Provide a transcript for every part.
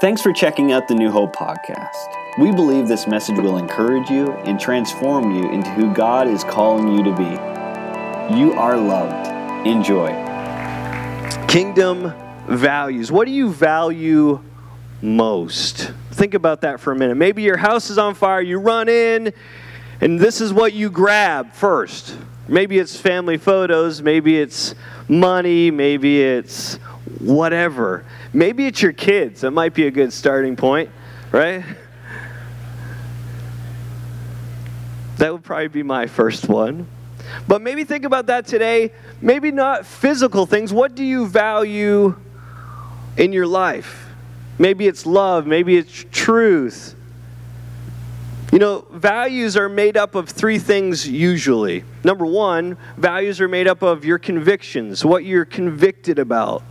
Thanks for checking out the New Hope podcast. We believe this message will encourage you and transform you into who God is calling you to be. You are loved. Enjoy. Kingdom values. What do you value most? Think about that for a minute. Maybe your house is on fire, you run in, and this is what you grab first. Maybe it's family photos, maybe it's money, maybe it's whatever. Maybe it's your kids. That might be a good starting point, right? That would probably be my first one. But maybe think about that today. Maybe not physical things. What do you value in your life? Maybe it's love, maybe it's truth. You know, values are made up of three things usually. Number one, values are made up of your convictions, what you're convicted about,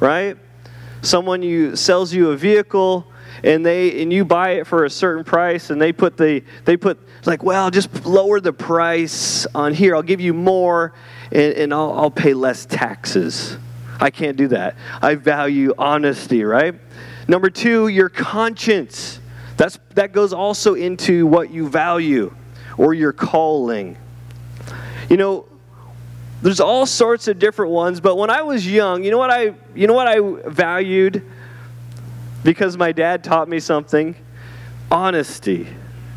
right? Someone you sells you a vehicle and they and you buy it for a certain price and they put the they put like well just lower the price on here. I'll give you more and, and I'll, I'll pay less taxes. I can't do that. I value honesty right? Number two your conscience. That's that goes also into what you value or your calling. You know there's all sorts of different ones but when i was young you know what i you know what i valued? Because my dad taught me something. Honesty.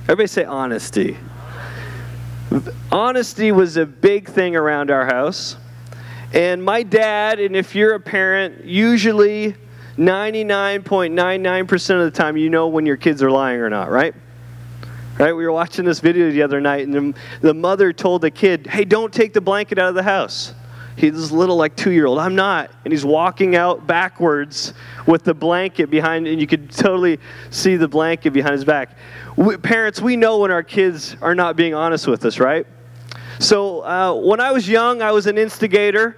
Everybody say honesty. Honesty was a big thing around our house. And my dad and if you're a parent usually 99.99% of the time you know when your kids are lying or not right right we were watching this video the other night and the, the mother told the kid hey don't take the blanket out of the house. He's little like two year old i'm not. And he's walking out backwards with the blanket behind and you could totally see the blanket behind his back. We, parents we know when our kids are not being honest with us right? So uh, when i was young i was an instigator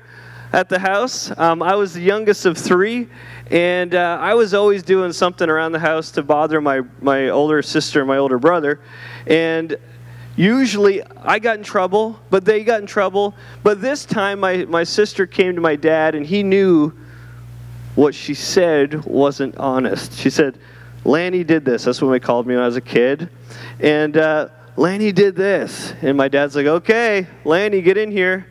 at the house. Um, i was the youngest of three and uh, i was always doing something around the house to bother my, my older sister and my older brother and Usually I got in trouble, but they got in trouble. But this time my, my sister came to my dad and he knew what she said wasn't honest. She said, Lanny did this. That's what they called me when I was a kid. And uh, Lanny did this. And my dad's like, okay, Lanny, get in here.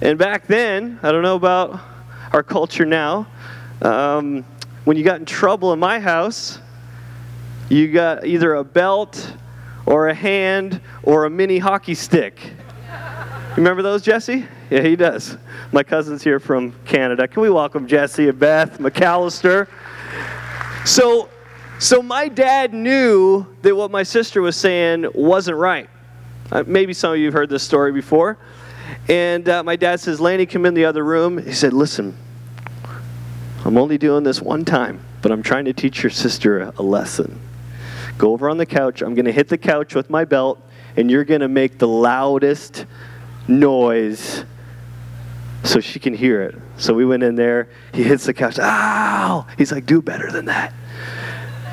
And back then, I don't know about our culture now, um, when you got in trouble in my house, you got either a belt or a hand or a mini hockey stick. Remember those, Jesse? Yeah, he does. My cousin's here from Canada. Can we welcome Jesse and Beth McAllister? So, so my dad knew that what my sister was saying wasn't right. Uh, maybe some of you have heard this story before. And uh, my dad says, Lanny, come in the other room. He said, Listen, I'm only doing this one time, but I'm trying to teach your sister a, lesson. Go over on the couch. I'm going to hit the couch with my belt, and you're going to make the loudest noise so she can hear it. So we went in there. He hits the couch. Ow! He's like, do better than that.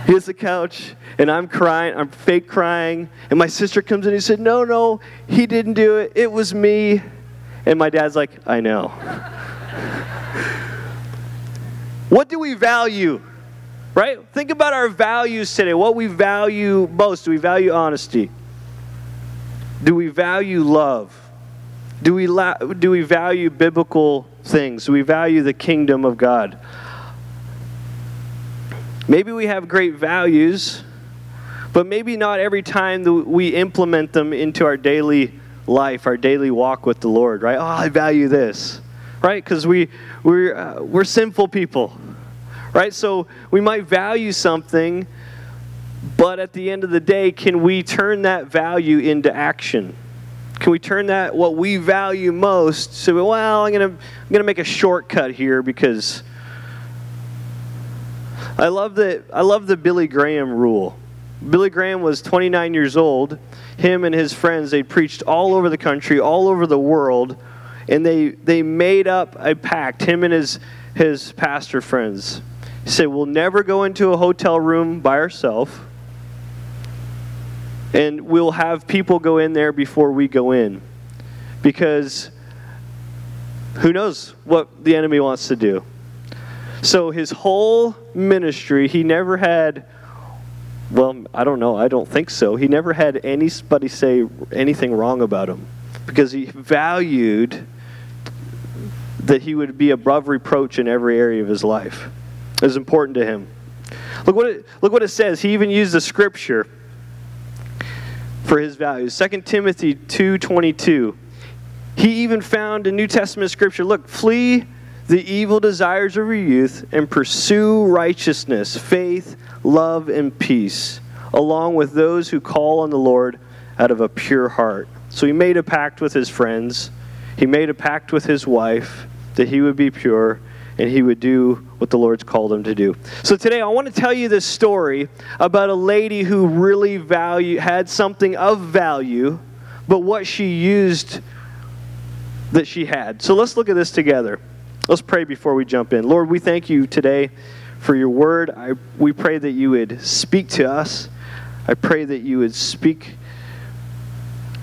He hits the couch, and I'm crying. I'm fake crying. And my sister comes in. He said, no, no, he didn't do it. It was me. And my dad's like, I know. what do we value? Right? Think about our values today. What we value most. Do we value honesty? Do we value love? Do we, la- do we value biblical things? Do we value the kingdom of God? Maybe we have great values, but maybe not every time that we implement them into our daily life, our daily walk with the Lord, right? Oh, I value this, right? Because we, we're, uh, we're sinful people, right? So we might value something, but at the end of the day, can we turn that value into action? Can we turn that what we value most? So, well, I'm gonna I'm gonna make a shortcut here because I love the I love the Billy Graham rule. Billy Graham was 29 years old. Him and his friends they preached all over the country, all over the world, and they they made up a pact. Him and his his pastor friends. He said, "We'll never go into a hotel room by ourselves." and we'll have people go in there before we go in. Because who knows what the enemy wants to do. So his whole ministry, he never had, well, I don't know, I don't think so. He never had anybody say anything wrong about him because he valued that he would be above reproach in every area of his life. It was important to him. Look what it, look what it says. He even used the scripture for his values. 2 Timothy 2:22. He even found in New Testament scripture, look, flee the evil desires of your youth and pursue righteousness, faith, love and peace, along with those who call on the Lord out of a pure heart. So he made a pact with his friends. He made a pact with his wife that he would be pure and he would do what the Lord's called him to do. So today I want to tell you this story about a lady who really value had something of value, but what she used that she had. So let's look at this together. Let's pray before we jump in. Lord, we thank you today for your word. I, we pray that you would speak to us. I pray that you would speak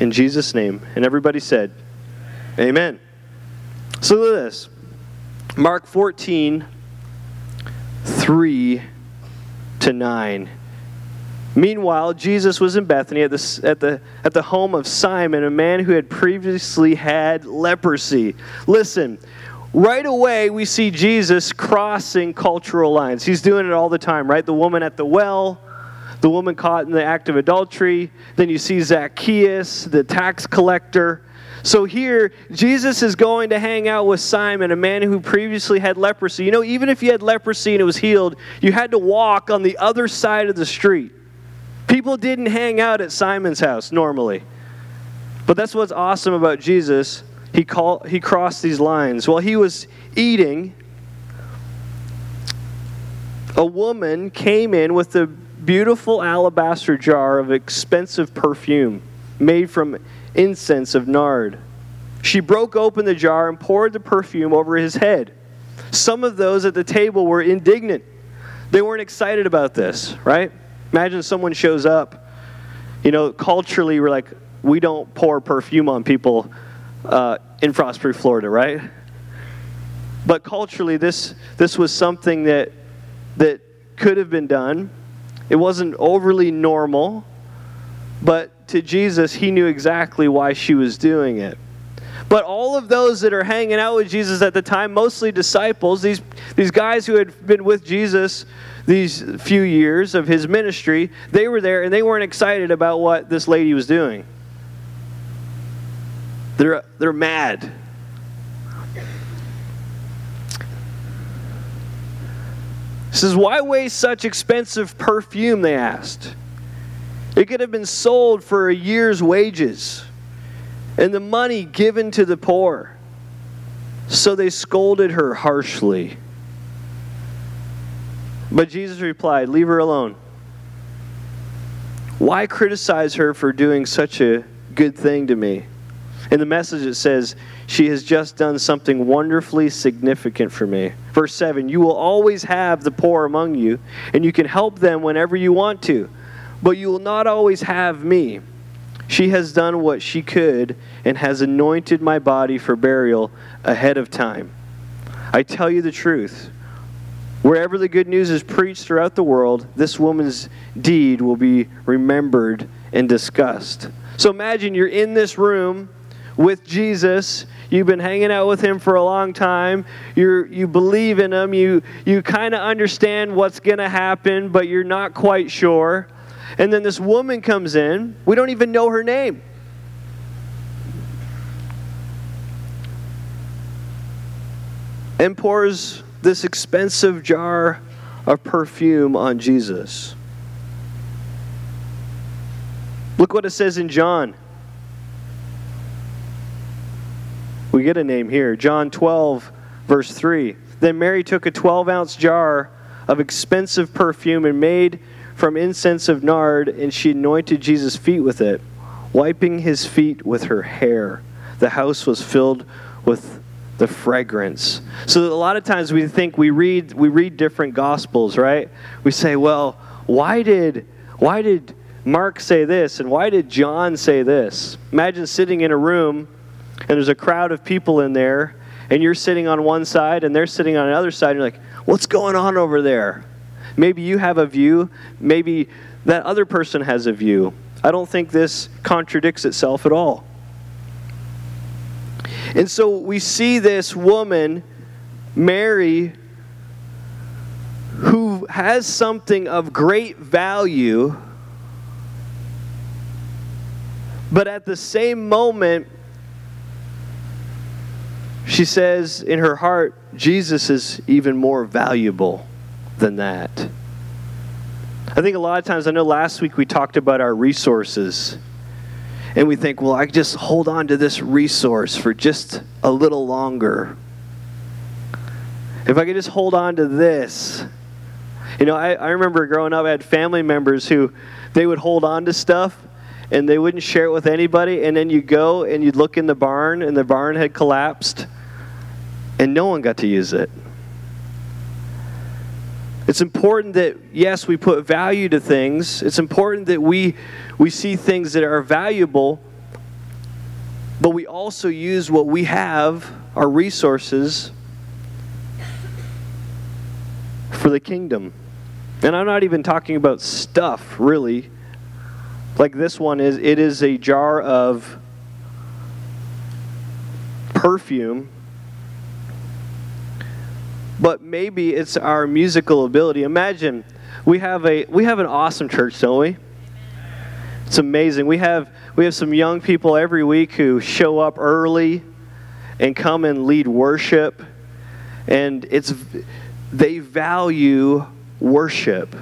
in Jesus' name. And everybody said, Amen. So look at this. Mark 14, 3 to 9. Meanwhile, Jesus was in Bethany at the, at, the, at the home of Simon, a man who had previously had leprosy. Listen, right away we see Jesus crossing cultural lines. He's doing it all the time, right? The woman at the well, the woman caught in the act of adultery. Then you see Zacchaeus, the tax collector. So here, Jesus is going to hang out with Simon, a man who previously had leprosy. You know, even if you had leprosy and it was healed, you had to walk on the other side of the street. People didn't hang out at Simon's house normally. But that's what's awesome about Jesus. He, call, he crossed these lines. While he was eating, a woman came in with a beautiful alabaster jar of expensive perfume made from incense of nard. She broke open the jar and poured the perfume over his head. Some of those at the table were indignant. They weren't excited about this, right? Imagine someone shows up. You know, culturally, we're like, we don't pour perfume on people uh, in Frostproof, Florida, right? But culturally, this, this was something that, that could have been done. It wasn't overly normal, but to Jesus, he knew exactly why she was doing it. But all of those that are hanging out with Jesus at the time, mostly disciples, these, these guys who had been with Jesus these few years of his ministry, they were there and they weren't excited about what this lady was doing. They're, they're mad. He says, Why waste such expensive perfume? They asked. It could have been sold for a year's wages and the money given to the poor. So they scolded her harshly. But Jesus replied, Leave her alone. Why criticize her for doing such a good thing to me? In the message, it says, She has just done something wonderfully significant for me. Verse 7 You will always have the poor among you, and you can help them whenever you want to but you will not always have me. She has done what she could and has anointed my body for burial ahead of time. I tell you the truth. Wherever the good news is preached throughout the world, this woman's deed will be remembered and discussed. So imagine you're in this room with Jesus. You've been hanging out with him for a long time. you you believe in him. You, you kind of understand what's going to happen, but you're not quite sure. And then this woman comes in. We don't even know her name. And pours this expensive jar of perfume on Jesus. Look what it says in John. We get a name here. John 12, verse 3. Then Mary took a 12 ounce jar of expensive perfume and made from incense of nard, and she anointed Jesus' feet with it, wiping his feet with her hair. The house was filled with the fragrance. So a lot of times we think we read we read different gospels, right? We say, well, why did why did Mark say this and why did John say this? Imagine sitting in a room and there's a crowd of people in there and you're sitting on one side and they're sitting on the other side and you're like, What's going on over there? Maybe you have a view, maybe that other person has a view. I don't think this contradicts itself at all. And so we see this woman, Mary, who has something of great value, but at the same moment, she says in her heart, Jesus is even more valuable than that. I think a lot of times, I know last week we talked about our resources. And we think, well, I just hold on to this resource for just a little longer. If I could just hold on to this. You know, I, I remember growing up, I had family members who they would hold on to stuff and they wouldn't share it with anybody. And then you go and you'd look in the barn and the barn had collapsed and no one got to use it. It's important that, yes, we put value to things. It's important that we, we see things that are valuable, but we also use what we have, our resources, for the kingdom. And I'm not even talking about stuff, really. Like this one is, it is a jar of perfume but maybe it's our musical ability. Imagine we have a we have an awesome church, don't we? It's amazing. We have we have some young people every week who show up early and come and lead worship and it's they value worship.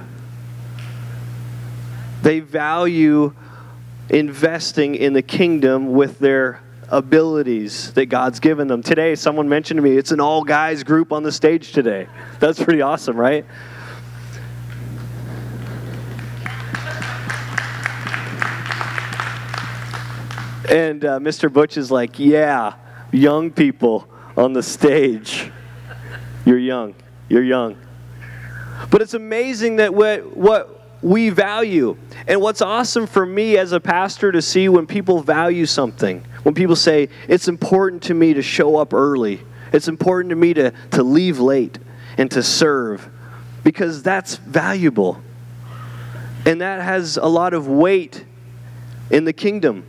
They value investing in the kingdom with their abilities that God's given them. Today, someone mentioned to me, it's an all guys group on the stage today. That's pretty awesome, right? And uh, Mr. Butch is like, yeah, young people on the stage. You're young. You're young. But it's amazing that what, what we value. And what's awesome for me as a pastor to see when people value something, when people say, it's important to me to show up early, it's important to me to, to leave late and to serve, because that's valuable. And that has a lot of weight in the kingdom.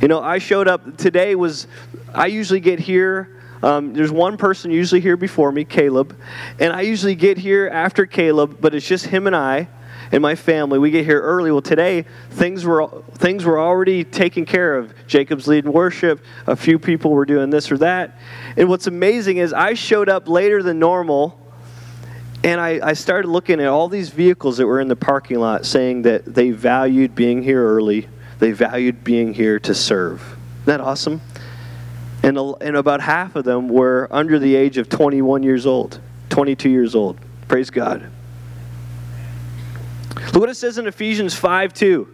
You know, I showed up today was I usually get here um, there's one person usually here before me, Caleb, and I usually get here after Caleb, but it's just him and I and my family. We get here early. Well, today things were things were already taken care of. Jacob's leading worship. A few people were doing this or that. And what's amazing is I showed up later than normal, and I, I started looking at all these vehicles that were in the parking lot, saying that they valued being here early. They valued being here to serve. Isn't that awesome? And, and about half of them were under the age of 21 years old, 22 years old. Praise God. Look what it says in Ephesians 5 2.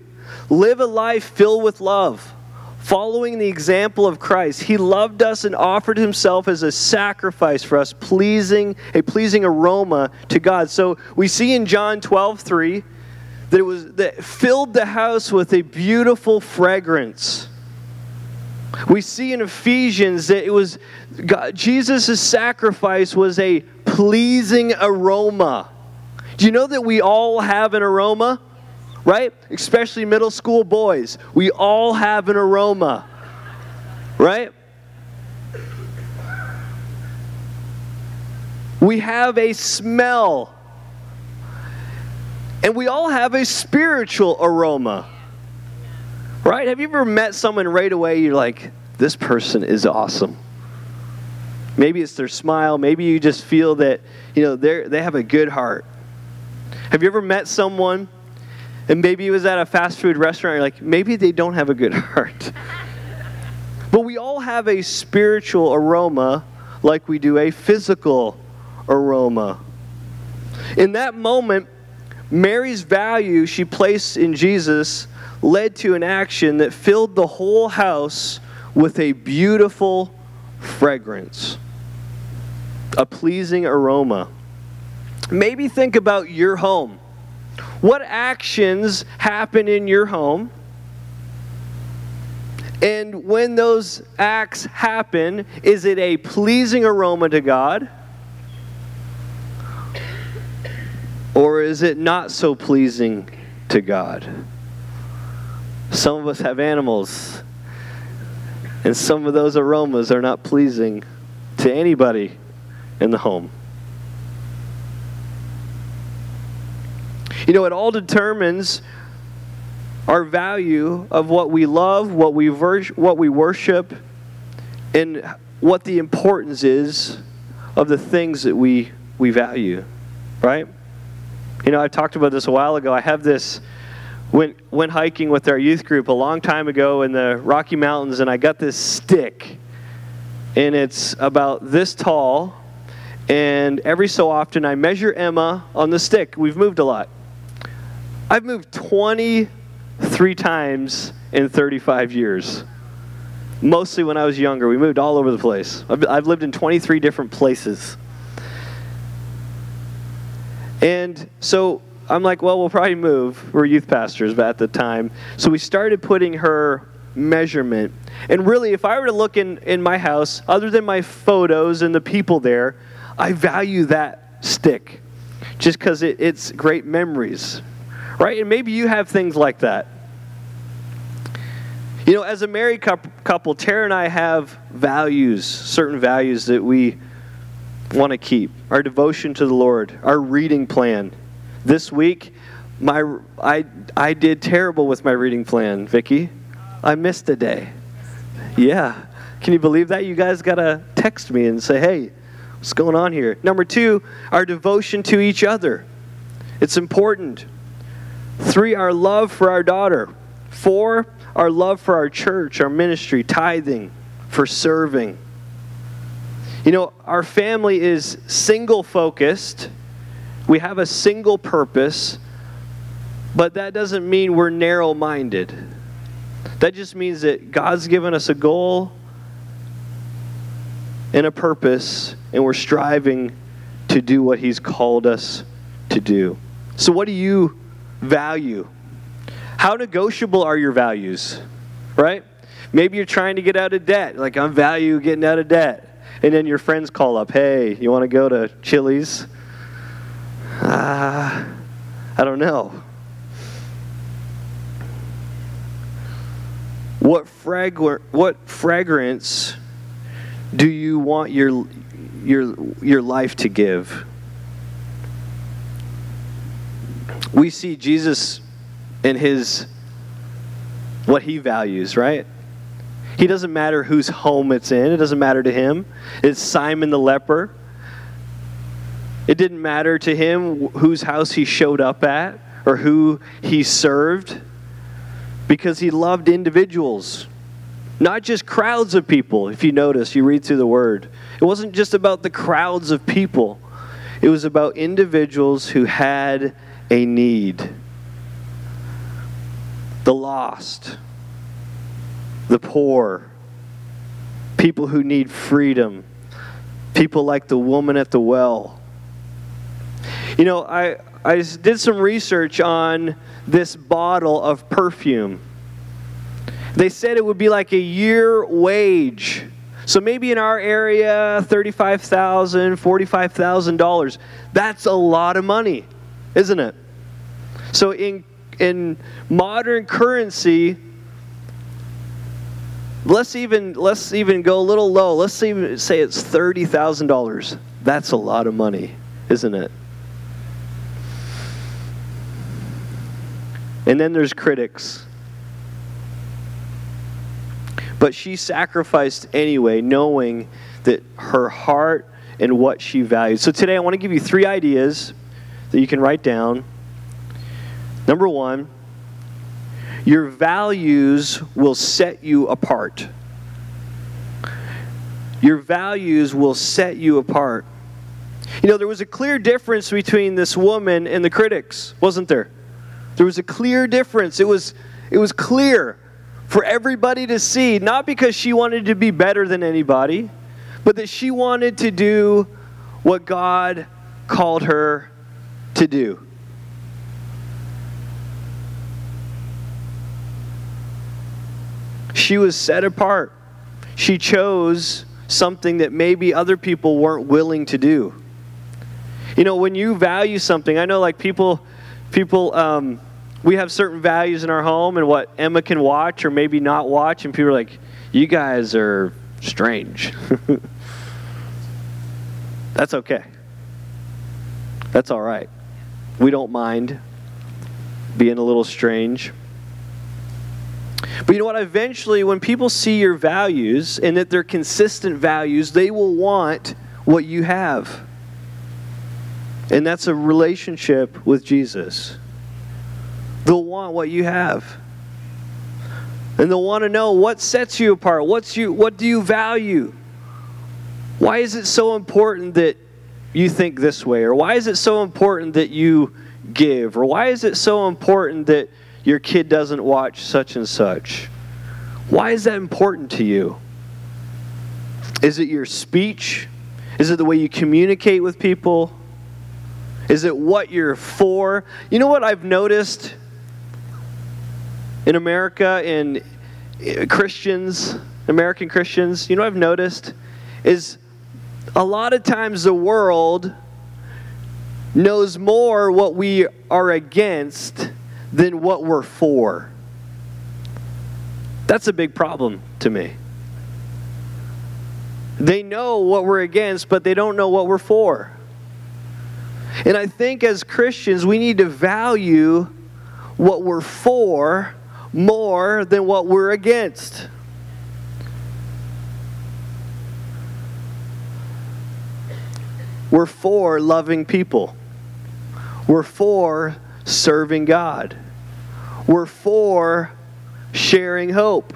Live a life filled with love, following the example of Christ. He loved us and offered himself as a sacrifice for us, pleasing a pleasing aroma to God. So we see in John 12 3 that it was that filled the house with a beautiful fragrance. We see in Ephesians that it was Jesus' sacrifice was a pleasing aroma. Do you know that we all have an aroma? Right? Especially middle school boys. We all have an aroma. Right? We have a smell. And we all have a spiritual aroma. Right? Have you ever met someone right away you're like, this person is awesome? Maybe it's their smile, maybe you just feel that, you know, they they have a good heart. Have you ever met someone and maybe it was at a fast food restaurant, you're like, maybe they don't have a good heart. but we all have a spiritual aroma like we do a physical aroma. In that moment, Mary's value she placed in Jesus led to an action that filled the whole house with a beautiful fragrance, a pleasing aroma. Maybe think about your home. What actions happen in your home? And when those acts happen, is it a pleasing aroma to God? Or is it not so pleasing to God? Some of us have animals, and some of those aromas are not pleasing to anybody in the home. You know, it all determines our value of what we love, what we, ver- what we worship, and what the importance is of the things that we, we value, right? You know, I talked about this a while ago. I have this, went, went hiking with our youth group a long time ago in the Rocky Mountains, and I got this stick, and it's about this tall, and every so often I measure Emma on the stick. We've moved a lot. I've moved 23 times in 35 years. Mostly when I was younger. We moved all over the place. I've, I've lived in 23 different places. And so I'm like, well, we'll probably move. We're youth pastors at the time. So we started putting her measurement. And really, if I were to look in, in my house, other than my photos and the people there, I value that stick just because it, it's great memories. Right? And maybe you have things like that. You know, as a married couple, Tara and I have values, certain values that we want to keep. Our devotion to the Lord, our reading plan. This week, my I I did terrible with my reading plan, Vicky. I missed a day. Yeah. Can you believe that? You guys got to text me and say, "Hey, what's going on here?" Number 2, our devotion to each other. It's important. 3, our love for our daughter. 4, our love for our church, our ministry, tithing, for serving. You know, our family is single focused. We have a single purpose, but that doesn't mean we're narrow minded. That just means that God's given us a goal and a purpose, and we're striving to do what He's called us to do. So, what do you value? How negotiable are your values? Right? Maybe you're trying to get out of debt. Like, I'm value getting out of debt. And then your friends call up, hey, you want to go to Chili's? Ah, uh, I don't know. What, fragr- what fragrance do you want your, your, your life to give? We see Jesus in his what he values, right? He doesn't matter whose home it's in, it doesn't matter to him. It's Simon the leper. It didn't matter to him whose house he showed up at or who he served because he loved individuals, not just crowds of people. If you notice, you read through the word, it wasn't just about the crowds of people, it was about individuals who had a need the lost, the poor, people who need freedom, people like the woman at the well. You know, I, I did some research on this bottle of perfume. They said it would be like a year wage. So maybe in our area, $35,000, $45,000. That's a lot of money, isn't it? So in in modern currency, let's even let's even go a little low. Let's even say it's thirty thousand dollars. That's a lot of money, isn't it? And then there's critics. But she sacrificed anyway, knowing that her heart and what she valued. So today I want to give you three ideas that you can write down Number one, your values will set you apart. Your values will set you apart. You know, there was a clear difference between this woman and the critics, wasn't there? There was a clear difference. It was, it was clear for everybody to see, not because she wanted to be better than anybody, but that she wanted to do what God called her to do. She was set apart. She chose something that maybe other people weren't willing to do. You know, when you value something, I know like people, people, um, we have certain values in our home and what Emma can watch or maybe not watch, and people are like, you guys are strange. That's okay. That's all right. We don't mind being a little strange. But you know what? Eventually, when people see your values and that they're consistent values, they will want what you have. And that's a relationship with Jesus. They'll want what you have. And they'll want to know what sets you apart. What's you, what do you value? Why is it so important that you think this way? Or why is it so important that you give? Or why is it so important that your kid doesn't watch such and such? Why is that important to you? Is it your speech? Is it the way you communicate with people? Is it what you're for? You know what I've noticed in America in eh, Christians, American Christians, you know what I've noticed is a lot of times the world knows more what we are against than what we're for. That's a big problem to me. They know what we're against, but they don't know what we're for. And I think as Christians, we need to value what we're for more than what we're against. We're for loving people. We're for serving God. We're for sharing hope.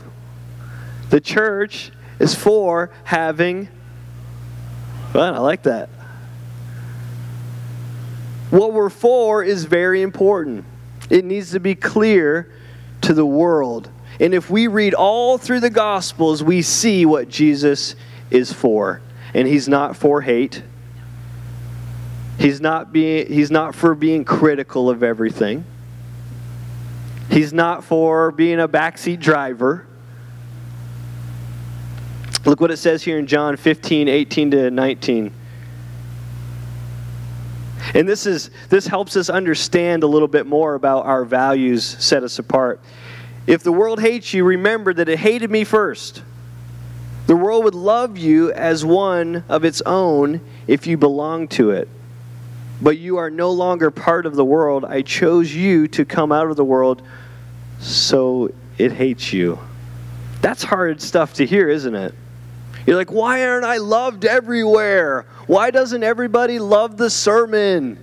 The church is for having fun. I like that. What we're for is very important. It needs to be clear to the world. And if we read all through the Gospels, we see what Jesus is for. And he's not for hate. He's not being he's not for being critical of everything. He's not for being a backseat driver. Look what it says here in John 15, 18 to 19. And this is this helps us understand a little bit more about our values set us apart. If the world hates you, remember that it hated me first. The world would love you as one of its own if you belong to it. But you are no longer part of the world. I chose you to come out of the world, so it hates you. That's hard stuff to hear, isn't it? You're like, why aren't I loved everywhere? Why doesn't everybody love the sermon?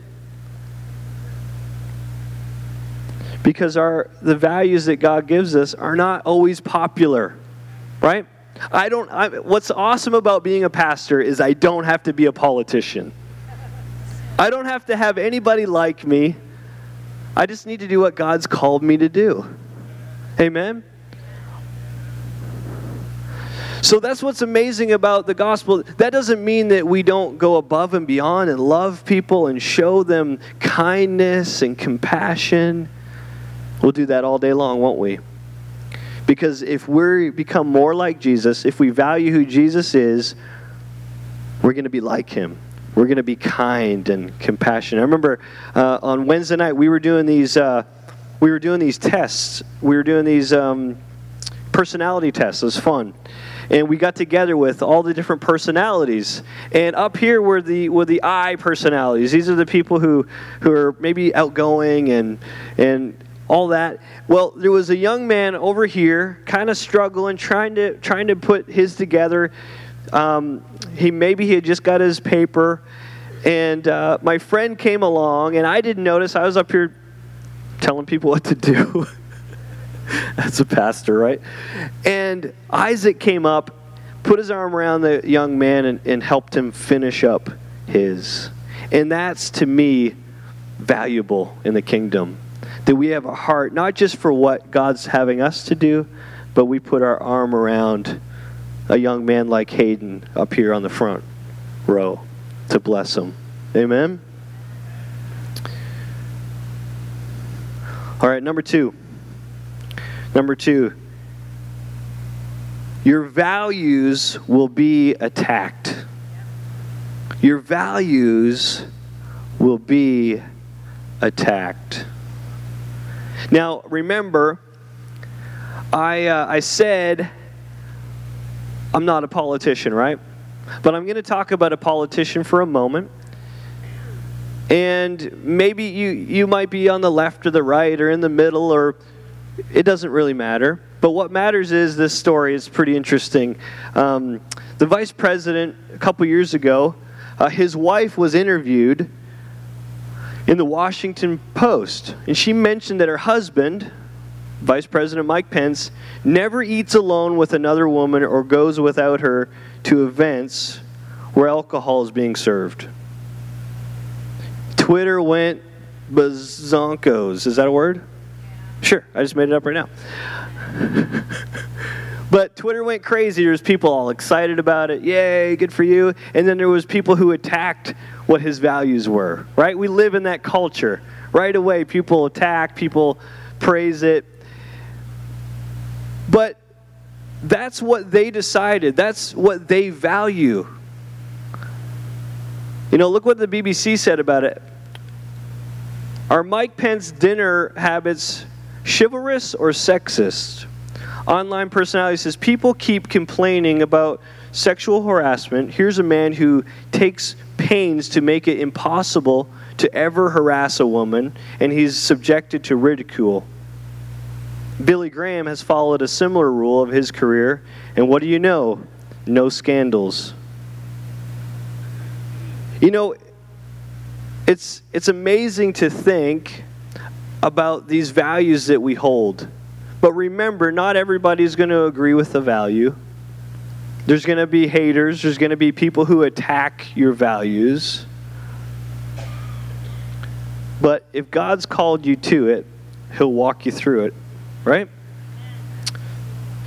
Because our the values that God gives us are not always popular, right? I don't. I, what's awesome about being a pastor is I don't have to be a politician. I don't have to have anybody like me. I just need to do what God's called me to do. Amen. So that's what's amazing about the gospel. That doesn't mean that we don't go above and beyond and love people and show them kindness and compassion. We'll do that all day long, won't we? Because if we become more like Jesus, if we value who Jesus is, we're going to be like him. We're going to be kind and compassionate. I remember uh, on Wednesday night we were doing these. Uh, we were doing these tests. We were doing these um, personality tests. It was fun and we got together with all the different personalities. And up here were the were the I personalities. These are the people who who are maybe outgoing and and all that. Well, there was a young man over here, kind of struggling, trying to trying to put his together. Um, he maybe he had just got his paper, and uh, my friend came along, and I didn't notice. I was up here telling people what to do. That's a pastor, right? And Isaac came up, put his arm around the young man, and, and helped him finish up his. And that's to me valuable in the kingdom. That we have a heart, not just for what God's having us to do, but we put our arm around a young man like Hayden up here on the front row to bless him. Amen? All right, number two. Number two, your values will be attacked. Your values will be attacked. Now, remember, I, uh, I said I'm not a politician, right? But I'm going to talk about a politician for a moment. And maybe you, you might be on the left or the right or in the middle, or it doesn't really matter. But what matters is this story is pretty interesting. Um, the vice president, a couple years ago, uh, his wife was interviewed in the Washington Post, and she mentioned that her husband, Vice President Mike Pence, never eats alone with another woman or goes without her to events where alcohol is being served. Twitter went bazonkos. Is that a word? Sure, I just made it up right now. but Twitter went crazy. There was people all excited about it. Yay, good for you. And then there was people who attacked what his values were. Right? We live in that culture. Right away, people attack, people praise it. But that's what they decided. That's what they value. You know, look what the BBC said about it. Are Mike Pence dinner habits chivalrous or sexist? Online personality says people keep complaining about sexual harassment. Here's a man who takes pains to make it impossible to ever harass a woman, and he's subjected to ridicule. Billy Graham has followed a similar rule of his career, and what do you know? No scandals. You know, it's, it's amazing to think about these values that we hold. But remember, not everybody's going to agree with the value. There's going to be haters, there's going to be people who attack your values. But if God's called you to it, He'll walk you through it, right?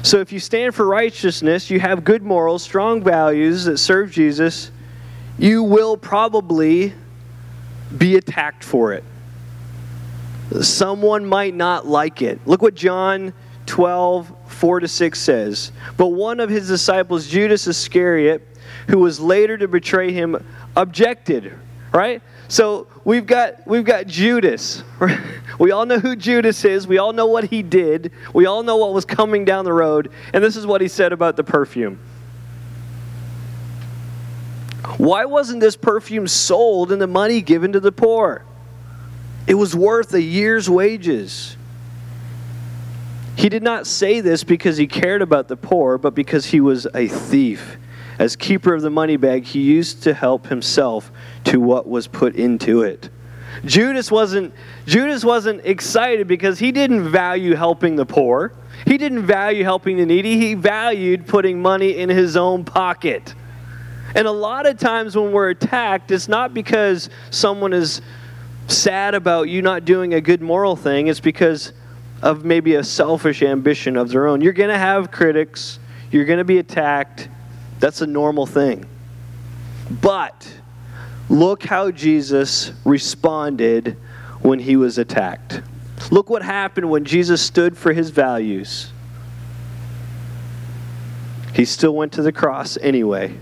So if you stand for righteousness, you have good morals, strong values that serve Jesus, you will probably be attacked for it. Someone might not like it. Look what John 12, 4 to 6 says. But one of his disciples, Judas Iscariot, who was later to betray him, objected, right? So we've got we've got Judas. We all know who Judas is. We all know what he did. We all know what was coming down the road. And this is what he said about the perfume. Why wasn't this perfume sold and the money given to the poor? It was worth a year's wages. He did not say this because he cared about the poor, but because he was a thief. As keeper of the money bag, he used to help himself to what was put into it. Judas wasn't Judas wasn't excited because he didn't value helping the poor. He didn't value helping the needy. He valued putting money in his own pocket. And a lot of times when we're attacked, it's not because someone is sad about you not doing a good moral thing, it's because of maybe a selfish ambition of their own. You're going to have critics, you're going to be attacked. That's a normal thing. But look how Jesus responded when he was attacked. Look what happened when Jesus stood for his values. He still went to the cross anyway.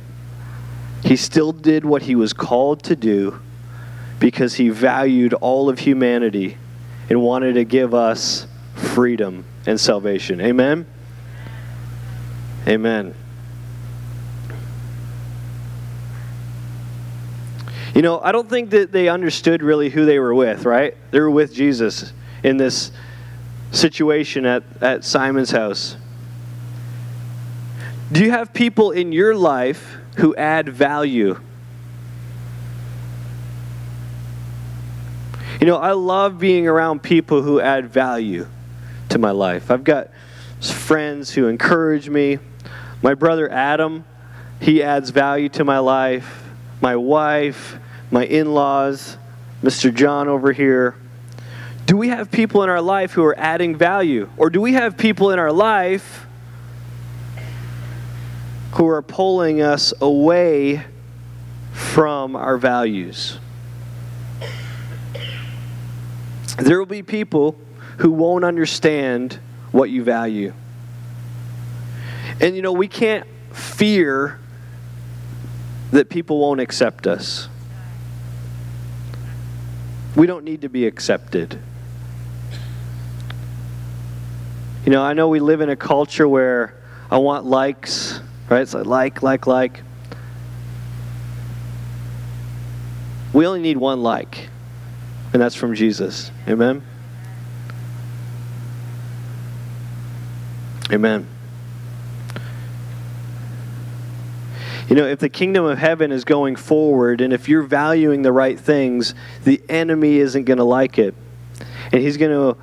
He still did what he was called to do because he valued all of humanity and wanted to give us freedom and salvation. Amen? Amen. You know, I don't think that they understood really who they were with, right? They were with Jesus in this situation at, at Simon's house. Do you have people in your life who add value? You know, I love being around people who add value to my life. I've got friends who encourage me. My brother Adam, he adds value to my life. My wife, my in laws, Mr. John over here. Do we have people in our life who are adding value? Or do we have people in our life who are pulling us away from our values? There will be people who won't understand what you value. And you know, we can't fear that people won't accept us. We don't need to be accepted. You know, I know we live in a culture where I want likes, right? Like like, like, like. We only need one like, and that's from Jesus. Amen? Amen. You know, if the kingdom of heaven is going forward and if you're valuing the right things, the enemy isn't going to like it. And he's going to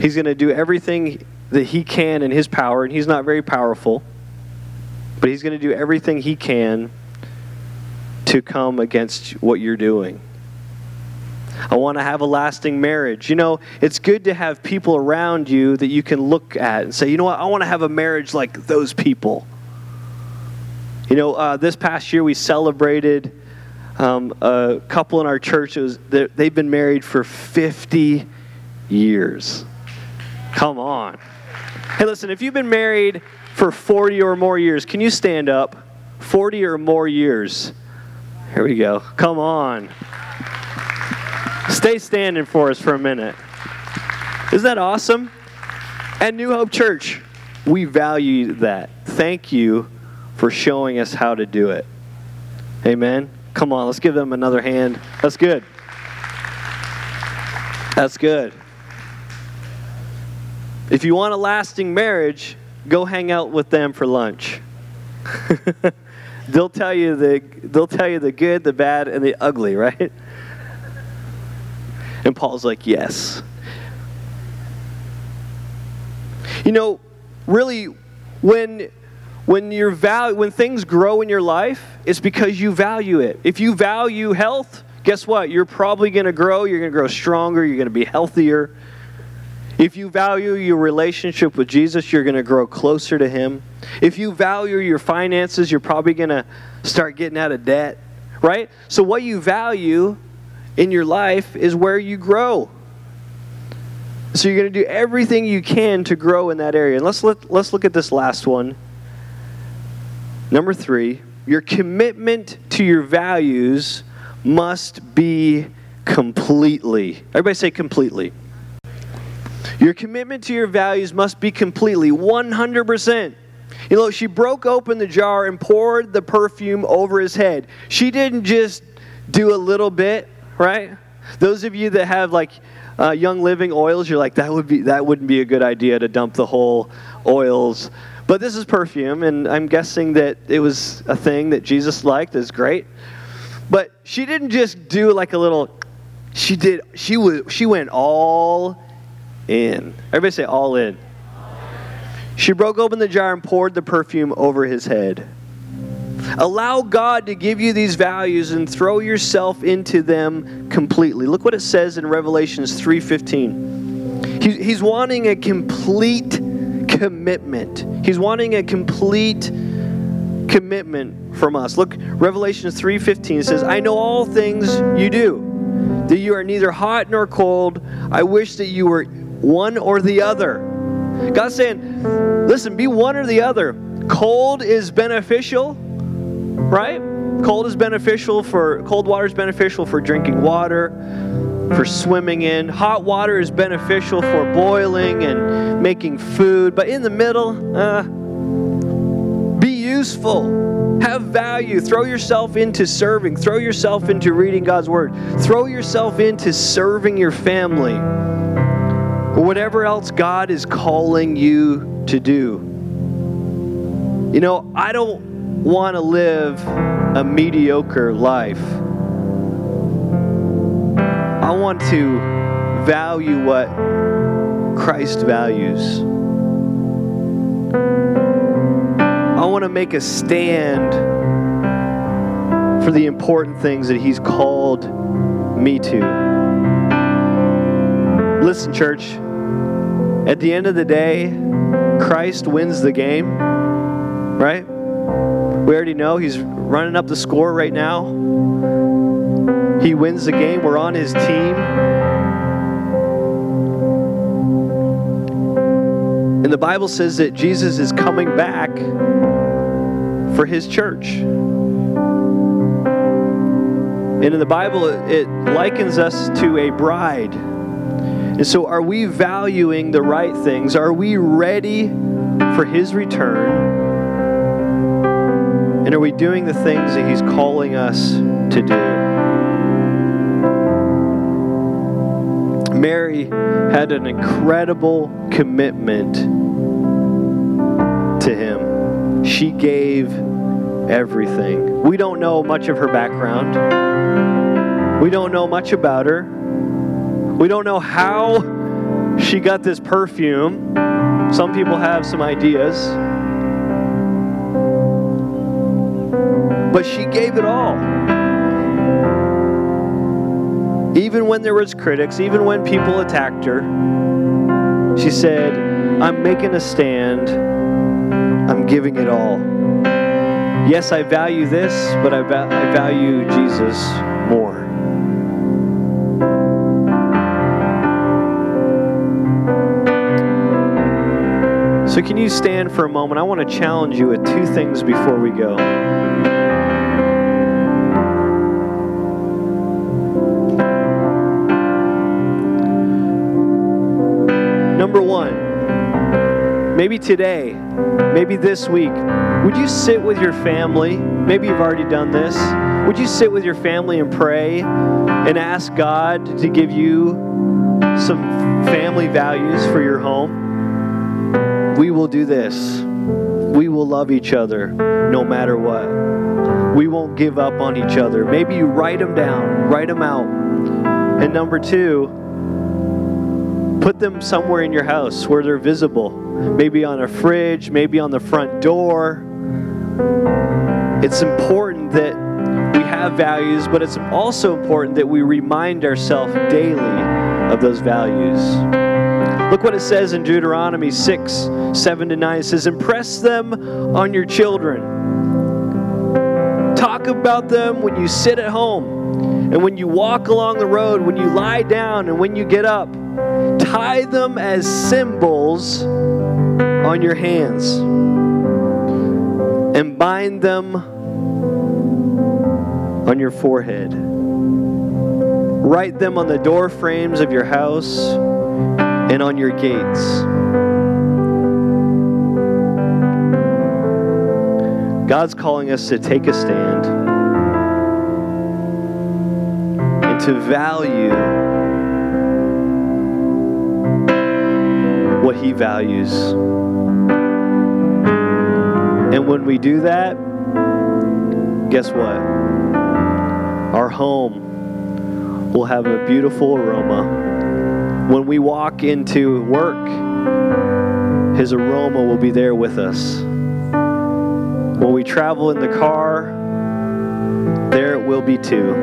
he's going to do everything that he can in his power and he's not very powerful. But he's going to do everything he can to come against what you're doing. I want to have a lasting marriage. You know, it's good to have people around you that you can look at and say, you know what, I want to have a marriage like those people. You know, uh, this past year we celebrated um, a couple in our church. Was, they've been married for 50 years. Come on. Hey, listen, if you've been married for 40 or more years, can you stand up? 40 or more years. Here we go. Come on. Stay standing for us for a minute. Isn't that awesome? At New Hope Church, we value that. Thank you for showing us how to do it. Amen. Come on, let's give them another hand. That's good. That's good. If you want a lasting marriage, go hang out with them for lunch. they'll tell you the they'll tell you the good, the bad, and the ugly, right? And Paul's like, "Yes." You know, really when when you value when things grow in your life, it's because you value it. If you value health, guess what? You're probably going to grow, you're going to grow stronger, you're going to be healthier. If you value your relationship with Jesus, you're going to grow closer to him. If you value your finances, you're probably going to start getting out of debt, right? So what you value in your life is where you grow. So you're going to do everything you can to grow in that area. And let's let, let's look at this last one Number three, your commitment to your values must be completely. Everybody say completely. Your commitment to your values must be completely, 100%. You know, she broke open the jar and poured the perfume over his head. She didn't just do a little bit, right? Those of you that have like uh, Young Living oils, you're like that would be that wouldn't be a good idea to dump the whole oils but this is perfume, and I'm guessing that it was a thing that Jesus liked. Is great. But she didn't just do like a little. She did. She was. She went all in. Everybody say all in. She broke open the jar and poured the perfume over his head. Allow God to give you these values and throw yourself into them completely. Look what it says in Revelations 3:15. He's wanting a complete commitment. He's wanting a complete commitment from us. Look, Revelation 3:15 says, "I know all things you do, that you are neither hot nor cold. I wish that you were one or the other." God's saying, "Listen, be one or the other. Cold is beneficial, right? Cold is beneficial for cold water is beneficial for drinking water, for swimming in. Hot water is beneficial for boiling and making food. But in the middle, uh, be useful. Have value. Throw yourself into serving. Throw yourself into reading God's Word. Throw yourself into serving your family. Or whatever else God is calling you to do. You know, I don't want to live a mediocre life. I want to value what Christ values. I want to make a stand for the important things that He's called me to. Listen, church, at the end of the day, Christ wins the game, right? We already know He's running up the score right now. He wins the game. We're on his team. And the Bible says that Jesus is coming back for his church. And in the Bible, it likens us to a bride. And so, are we valuing the right things? Are we ready for His return? And are we doing the things that He's calling us to do? Mary had an incredible commitment to Him. She gave everything. We don't know much of her background, we don't know much about her. We don't know how she got this perfume. Some people have some ideas. But she gave it all. Even when there was critics, even when people attacked her, she said, "I'm making a stand. I'm giving it all." Yes, I value this, but I, va- I value Jesus more. So, can you stand for a moment? I want to challenge you with two things before we go. Number one, maybe today, maybe this week, would you sit with your family? Maybe you've already done this. Would you sit with your family and pray and ask God to give you some family values for your home? We will do this. We will love each other no matter what. We won't give up on each other. Maybe you write them down, write them out. And number two, put them somewhere in your house where they're visible. Maybe on a fridge, maybe on the front door. It's important that we have values, but it's also important that we remind ourselves daily of those values. Look what it says in Deuteronomy 6 7 to 9. It says, Impress them on your children. Talk about them when you sit at home and when you walk along the road, when you lie down, and when you get up. Tie them as symbols on your hands and bind them on your forehead. Write them on the door frames of your house and on your gates. God's calling us to take a stand and to value He values. And when we do that, guess what? Our home will have a beautiful aroma. When we walk into work, His aroma will be there with us. When we travel in the car, there it will be too.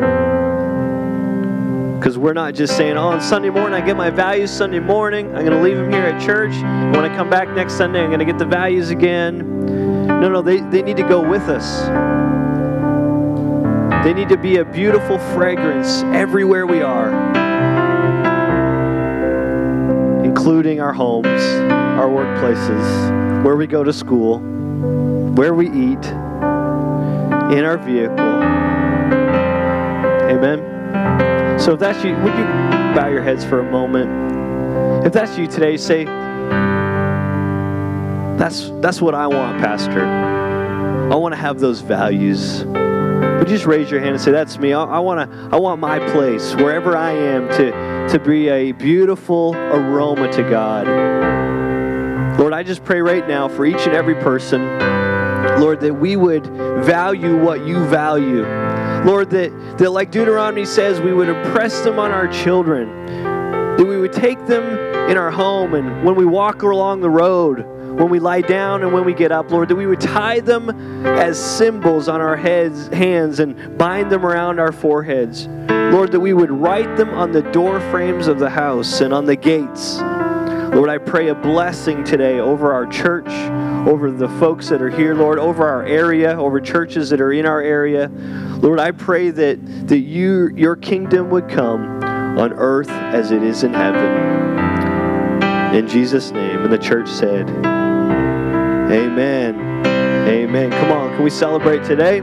We're not just saying, oh, on Sunday morning, I get my values Sunday morning. I'm going to leave them here at church. When I come back next Sunday, I'm going to get the values again. No, no, they, they need to go with us. They need to be a beautiful fragrance everywhere we are, including our homes, our workplaces, where we go to school, where we eat, in our vehicle. Amen. So if that's you, would you bow your heads for a moment? If that's you today, say, that's, that's what I want, Pastor. I want to have those values. Would you just raise your hand and say, That's me? I, I want to. I want my place, wherever I am, to, to be a beautiful aroma to God. Lord, I just pray right now for each and every person, Lord, that we would value what you value. Lord, that, that like Deuteronomy says, we would impress them on our children, that we would take them in our home and when we walk along the road, when we lie down and when we get up, Lord, that we would tie them as symbols on our heads, hands and bind them around our foreheads. Lord, that we would write them on the door frames of the house and on the gates. Lord, I pray a blessing today over our church, over the folks that are here, Lord, over our area, over churches that are in our area. Lord, I pray that, that you, your kingdom would come on earth as it is in heaven. In Jesus' name. And the church said, Amen. Amen. Come on, can we celebrate today?